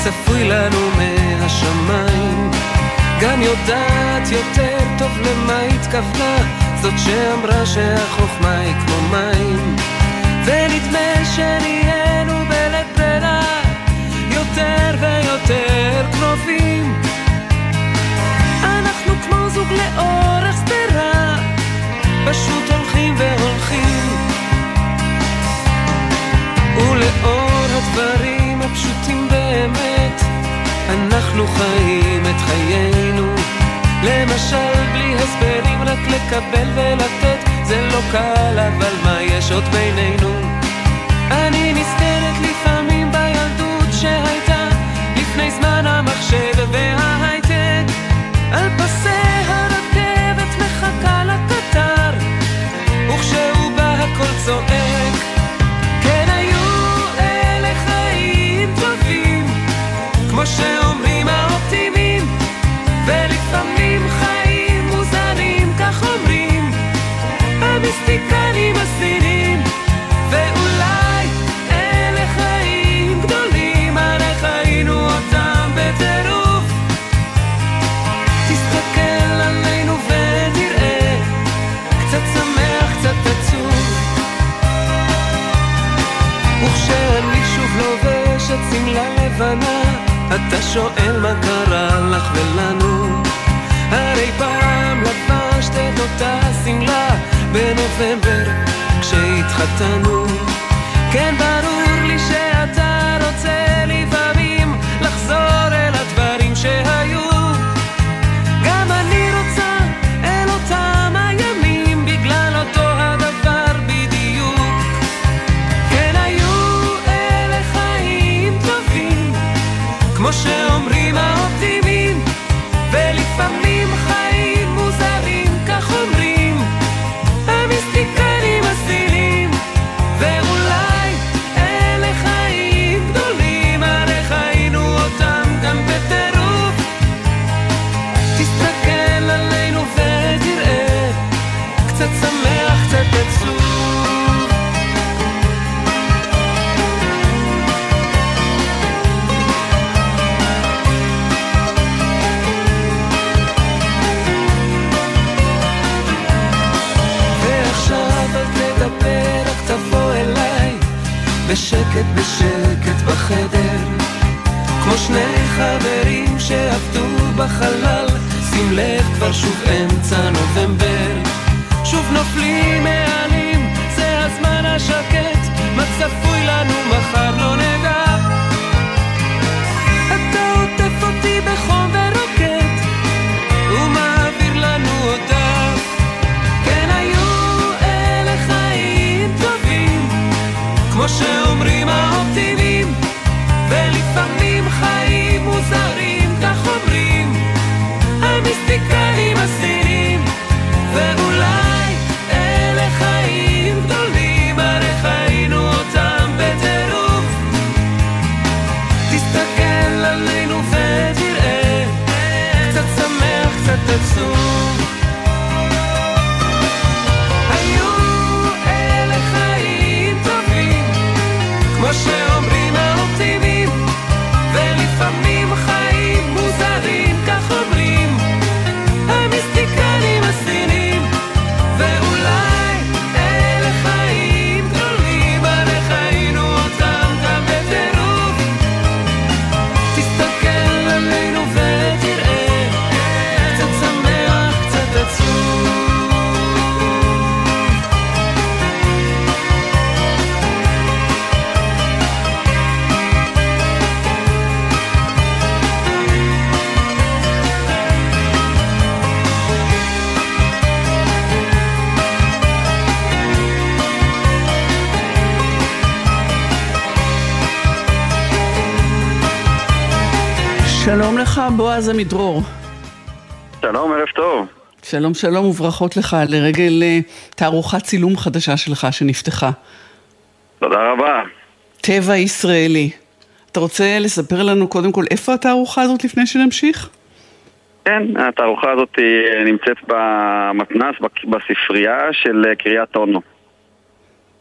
צפוי לנו מהשמיים גם יודעת יותר למה התכוונה? זאת שאמרה שהחוכמה היא כמו מים. ונדמה שנהיינו בלית ברירה יותר ויותר קרובים. אנחנו כמו זוג לאורך זה שואל מה קרה לך ולנו. הרי פעם לבשת את אותה שמלה בנובמבר כשהתחתנו. כן ברור שלום בועז עמידרור. שלום, ערב טוב. שלום שלום וברכות לך לרגל אה, תערוכת צילום חדשה שלך שנפתחה. תודה רבה. טבע ישראלי. אתה רוצה לספר לנו קודם כל איפה התערוכה הזאת לפני שנמשיך? כן, התערוכה הזאת אה, נמצאת במתנ"ס, בספרייה של אה, קריית אונו.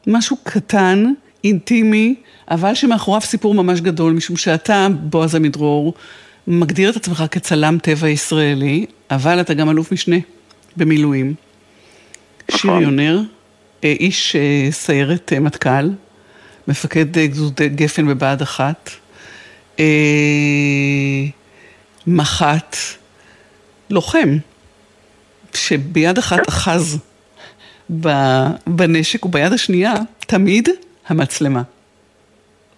משהו קטן, אינטימי, אבל שמאחוריו סיפור ממש גדול, משום שאתה, בועז עמידרור, מגדיר את עצמך כצלם טבע ישראלי, אבל אתה גם אלוף משנה במילואים. נכון. שריונר, אה, איש אה, סיירת אה, מטכ"ל, מפקד גדוד אה, גפן בבה"ד אחת, אה, מח"ט, לוחם, שביד אחת אחז ב- בנשק וביד השנייה תמיד המצלמה.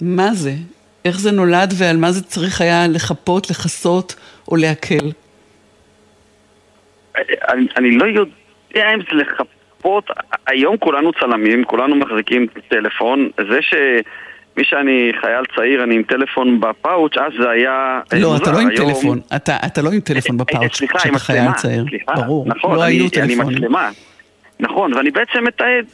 מה זה? איך זה נולד ועל מה זה צריך היה לחפות, לכסות או להקל? אני, אני לא יודע אם זה לחפות, היום כולנו צלמים, כולנו מחזיקים טלפון, זה שמי שאני חייל צעיר, אני עם טלפון בפאוץ', אז זה היה... אה, לא. אתה לא עם היום- טלפון, אתה, אתה לא עם טלפון אה, בפאוץ' סליחה, עם כשאתה חייל מצלמה, צעיר. סליחה, ברור, נכון, לא אני, היו אני טלפונים. מצלמה. נכון, ואני בעצם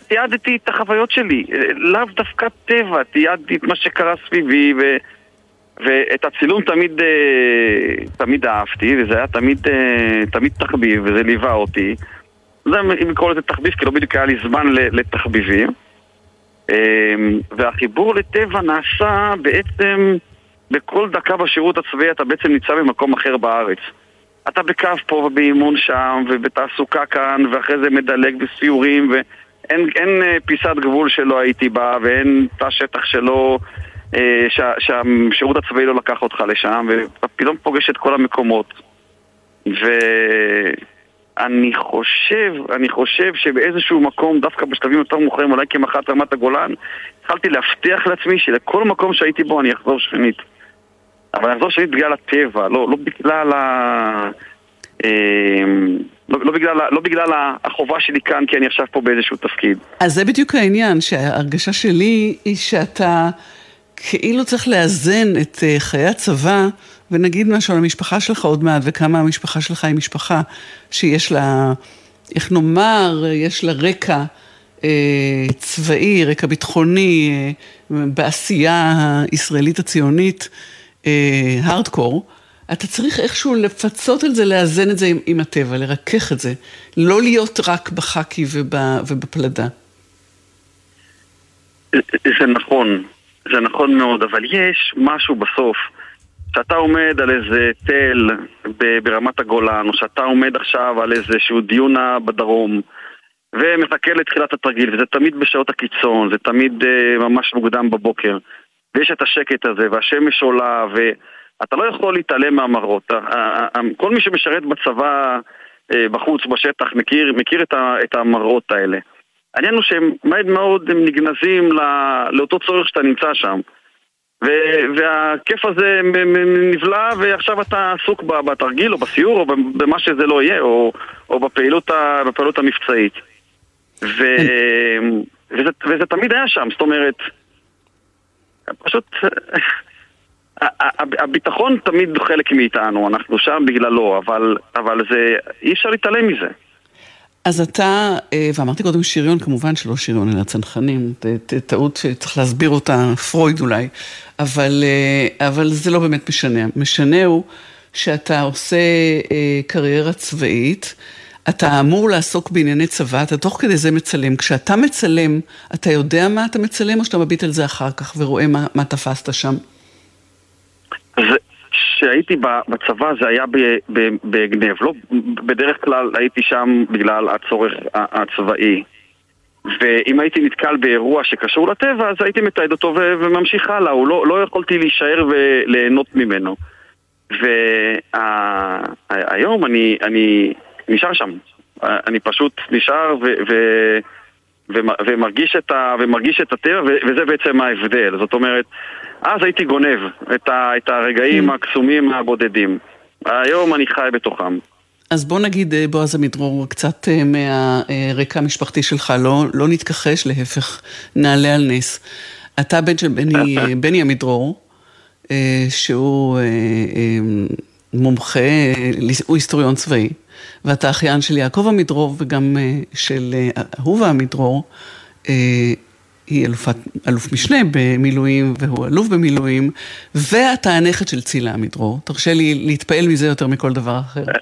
תיעדתי את החוויות שלי, אה, לאו דווקא טבע, תיעדתי את מה שקרה סביבי, ו, ואת הצילום תמיד, אה, תמיד אהבתי, וזה היה תמיד, אה, תמיד תחביב, וזה ליווה אותי. זה אם לקרוא לזה תחביב, כי לא בדיוק היה לי זמן לתחביבים. אה, והחיבור לטבע נעשה בעצם בכל דקה בשירות הצבאי אתה בעצם נמצא במקום אחר בארץ. אתה בקו פה ובאימון שם ובתעסוקה כאן ואחרי זה מדלג בסיורים ואין אין, אה, פיסת גבול שלא הייתי בה ואין תא שטח שלא... אה, שה, שהשירות הצבאי לא לקח אותך לשם ואתה פתאום פוגש את כל המקומות ואני חושב, אני חושב שבאיזשהו מקום, דווקא בשלבים יותר מאוחרים, אולי כמח"ט רמת הגולן, התחלתי להבטיח לעצמי שלכל מקום שהייתי בו אני אחזור שנית. אבל אני אחזור שנית בגלל הטבע, לא, לא בגלל ה... אה, לא, לא, בגלל, לא בגלל החובה שלי כאן, כי אני עכשיו פה באיזשהו תפקיד. אז זה בדיוק העניין, שההרגשה שלי היא שאתה כאילו צריך לאזן את אה, חיי הצבא, ונגיד משהו על המשפחה שלך עוד מעט, וכמה המשפחה שלך היא משפחה שיש לה, איך נאמר, יש לה רקע אה, צבאי, רקע ביטחוני, אה, בעשייה הישראלית הציונית, אה, הארדקור. אתה צריך איכשהו לפצות על זה, לאזן את זה עם, עם הטבע, לרכך את זה. לא להיות רק בחאקי וב, ובפלדה. זה נכון, זה נכון מאוד, אבל יש משהו בסוף. שאתה עומד על איזה תל ברמת הגולן, או שאתה עומד עכשיו על איזשהו דיונה בדרום, ומחכה לתחילת התרגיל, וזה תמיד בשעות הקיצון, זה תמיד uh, ממש מוקדם בבוקר, ויש את השקט הזה, והשמש עולה, ואתה לא יכול להתעלם מהמראות. כל מי שמשרת בצבא, uh, בחוץ, בשטח, מכיר, מכיר את, המראות האלה. העניין הוא שהם מהר מאוד הם נגנזים לא, לאותו צורך שאתה נמצא שם. והכיף הזה נבלע ועכשיו אתה עסוק בתרגיל או בסיור או במה שזה לא יהיה או, או בפעילות, ה, בפעילות המבצעית. ו, וזה, וזה תמיד היה שם, זאת אומרת, פשוט הביטחון תמיד חלק מאיתנו, אנחנו שם בגללו, אבל, אבל זה, אי אפשר להתעלם מזה. אז אתה, אה, ואמרתי קודם שריון, כמובן שלא שריון אלא צנחנים, טעות שצריך להסביר אותה, פרויד אולי, אבל, אה, אבל זה לא באמת משנה. משנה הוא שאתה עושה אה, קריירה צבאית, אתה אמור לעסוק בענייני צבא, אתה תוך כדי זה מצלם. כשאתה מצלם, אתה יודע מה אתה מצלם, או שאתה מביט על זה אחר כך ורואה מה, מה תפסת שם? כשהייתי בצבא זה היה בגנב, לא, בדרך כלל הייתי שם בגלל הצורך הצבאי. ואם הייתי נתקל באירוע שקשור לטבע, אז הייתי מתעד אותו וממשיך הלאה, הוא לא, לא יכולתי להישאר וליהנות ממנו. והיום אני, אני נשאר שם. אני פשוט נשאר ו, ו, ומרגיש, את ה, ומרגיש את הטבע, וזה בעצם ההבדל. זאת אומרת, אז הייתי גונב את, ה, את הרגעים mm. הקסומים הבודדים. היום אני חי בתוכם. אז בוא נגיד, אה, בועז עמידרור, קצת אה, מהרקע המשפחתי שלך, לא, לא נתכחש, להפך, נעלה על נס. אתה בן של בני, [laughs] בני עמידרור, אה, שהוא מומחה, הוא היסטוריון צבאי, ואתה אחיין של יעקב עמידרור וגם של אהובה עמידרור. היא אלופת, אלוף משנה במילואים, והוא אלוף במילואים, ואתה הנכד של צילה עמידרור. תרשה לי להתפעל מזה יותר מכל דבר אחר. [laughs]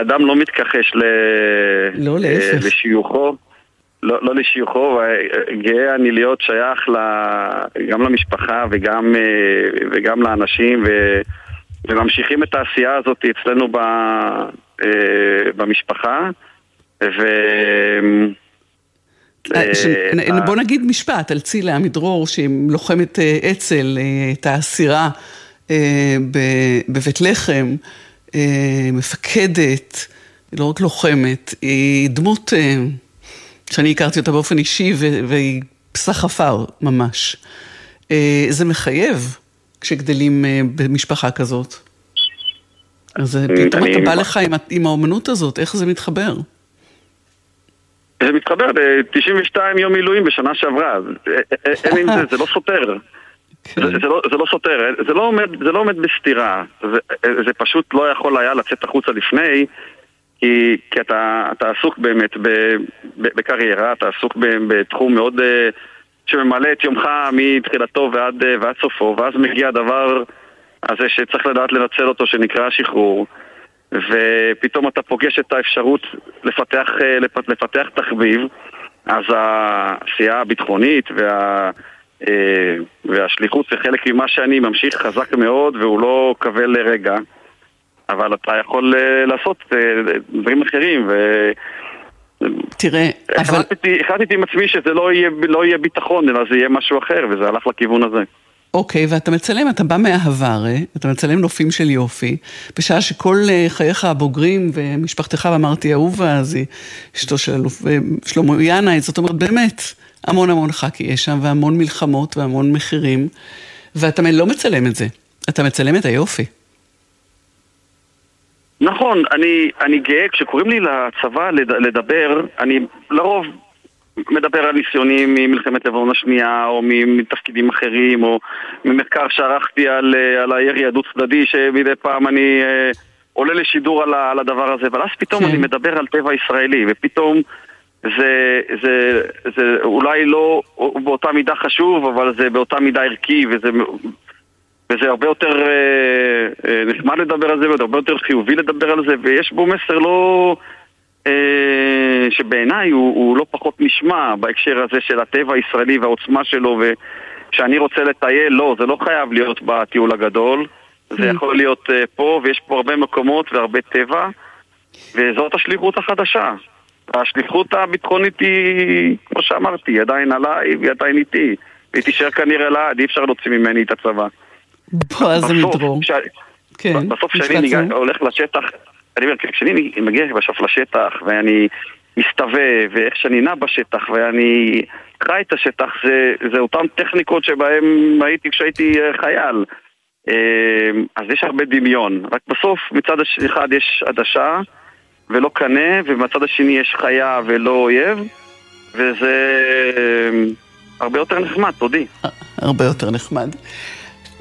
אדם לא מתכחש ל... לא, להפך. לשיוכו. לא, לא לשיוכו, גאה אני להיות שייך ל, גם למשפחה וגם, אה, וגם לאנשים ו, וממשיכים את העשייה הזאת אצלנו ב, אה, במשפחה ו... אה, בוא נגיד משפט על צילה עמידרור, שהיא לוחמת אצ"ל, את האסירה בבית לחם. מפקדת, לא רק לוחמת, היא דמות שאני הכרתי אותה באופן אישי והיא עפר ממש. אה, זה מחייב כשגדלים במשפחה כזאת. אז פתאום אתה בא לך עם, האומנות הזאת, איך זה מתחבר? זה מתחבר ל-92 יום מילואים בשנה שעברה, אין עם זה, זה לא סותר. כן. זה, לא, זה לא סותר, זה לא עומד, לא בסתירה, זה פשוט לא יכול היה לצאת החוצה לפני, כי, כי אתה, אתה עסוק באמת ב, ב, בקריירה, אתה עסוק ב, בתחום מאוד uh, שממלא את יומך מתחילתו ועד, uh, ועד סופו, ואז מגיע הדבר הזה שצריך לדעת לנצל אותו, שנקרא שחרור, ופתאום אתה פוגש את האפשרות לפתח, uh, לפתח תחביב, אז העשייה הביטחונית וה... אה, והשליחות זה חלק ממה שאני ממשיך חזק מאוד והוא לא כבל לרגע אבל אתה יכול אה, לעשות אה, דברים אחרים ו... תראה, אבל... החלטתי עם עצמי שזה לא יהיה, לא יהיה ביטחון אלא זה יהיה משהו אחר וזה הלך לכיוון הזה. אוקיי, ואתה מצלם, אתה בא מאהבה הרי, אתה מצלם נופים של יופי, בשעה שכל חייך הבוגרים ומשפחתך, ואמרתי אהובה, אז היא אשתו של אלוף שלמה ינאי, זאת אומרת באמת, המון המון חאקי יש שם, והמון מלחמות והמון מחירים, ואתה לא מצלם את זה, אתה מצלם את היופי. נכון, אני, אני גאה, כשקוראים לי לצבא לדבר, אני לרוב מדבר על ניסיונים ממלחמת לבנון השנייה, או מתפקידים אחרים, או ממחקר שערכתי על, על הירי הדו צדדי, שמדי פעם אני אה, עולה לשידור על, על הדבר הזה, אבל אז פתאום כן. אני מדבר על טבע ישראלי, ופתאום זה, זה, זה אולי לא באותה מידה חשוב, אבל זה באותה מידה ערכי, וזה, וזה הרבה יותר אה, אה, נחמד לדבר על זה, והרבה יותר חיובי לדבר על זה, ויש בו מסר לא... אה, שבעיניי הוא, הוא לא פחות נשמע בהקשר הזה של הטבע הישראלי והעוצמה שלו, וכשאני רוצה לטייל, לא, זה לא חייב להיות בטיול הגדול, זה mm. יכול להיות אה, פה, ויש פה הרבה מקומות והרבה טבע, וזאת השליחות החדשה. השליחות הביטחונית היא, כמו שאמרתי, היא עדיין עליי והיא עדיין איתי. והיא תישאר כנראה לעד, אי אפשר להוציא ממני את הצבא. בועז עמידרור. כן, בסוף כשאני הולך לשטח, אני אומר, כשאני מגיע בסוף לשטח ואני מסתובב, ואיך שאני נע בשטח, ואני חי את השטח, זה, זה אותן טכניקות שבהן הייתי כשהייתי אה, חייל. אמ, אז יש הרבה דמיון, רק בסוף מצד אחד יש עדשה ולא קנה, ומצד השני יש חיה ולא אויב, וזה אמ, הרבה יותר נחמד, תודי. הרבה יותר נחמד.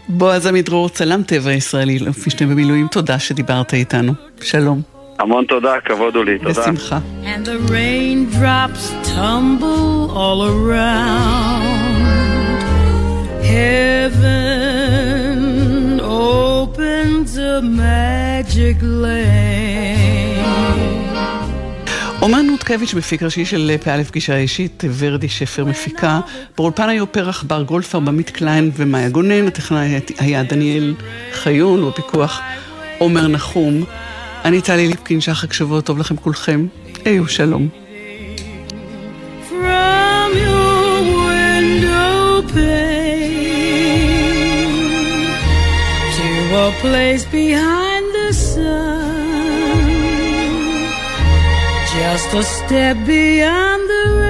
בועז עמידרור, צלם טבע ישראלי, לפני במילואים, תודה שדיברת איתנו. שלום. המון תודה, כבוד הוא לי, תודה. בשמחה. And the raindrops tumble all around. Heaven opens a magic lane. אומן נותקביץ' מפיק ראשי של פא' פגישה אישית, ורדי שפר מפיקה. באולפן היו פרח בר גולדפר, במית קליין ומאיה גונן, הטכנאי היה דניאל חיון, ובפיקוח עומר נחום. אני טלי ליפקין, שחק שבוע טוב לכם כולכם. היו שלום. A place behind just a step beyond the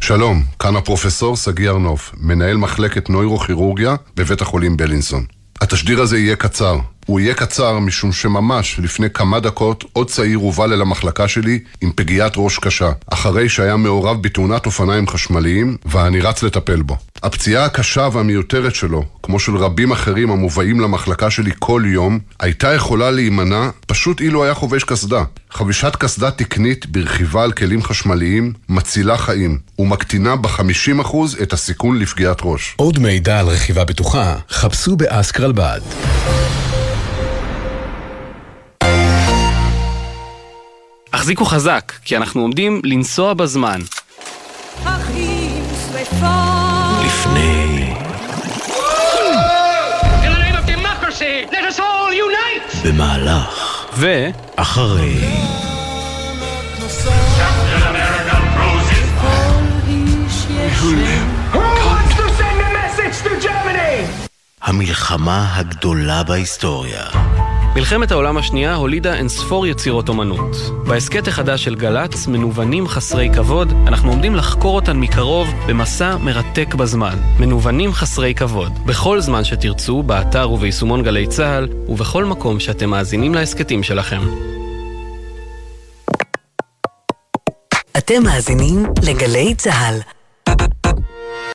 שלום, כאן הפרופסור שגיא ארנוף, מנהל מחלקת נוירוכירורגיה בבית החולים בלינסון. התשדיר הזה יהיה קצר. הוא יהיה קצר משום שממש לפני כמה דקות עוד צעיר הובל אל המחלקה שלי עם פגיעת ראש קשה, אחרי שהיה מעורב בתאונת אופניים חשמליים ואני רץ לטפל בו. הפציעה הקשה והמיותרת שלו, כמו של רבים אחרים המובאים למחלקה שלי כל יום, הייתה יכולה להימנע פשוט אילו היה חובש קסדה. חבישת קסדה תקנית ברכיבה על כלים חשמליים מצילה חיים ומקטינה ב-50% את הסיכון לפגיעת ראש. עוד מידע על רכיבה בטוחה, חפשו באסקרלבד. החזיקו חזק, כי אנחנו עומדים לנסוע בזמן. לפני, במהלך, ו... אחרי, איש ישן המלחמה הגדולה בהיסטוריה. מלחמת העולם השנייה הולידה אינספור יצירות אומנות. בהסכת החדש של גל"צ, מנוונים חסרי כבוד, אנחנו עומדים לחקור אותן מקרוב במסע מרתק בזמן. מנוונים חסרי כבוד. בכל זמן שתרצו, באתר וביישומון גלי צה"ל, ובכל מקום שאתם מאזינים להסכתים שלכם. אתם מאזינים לגלי צה"ל.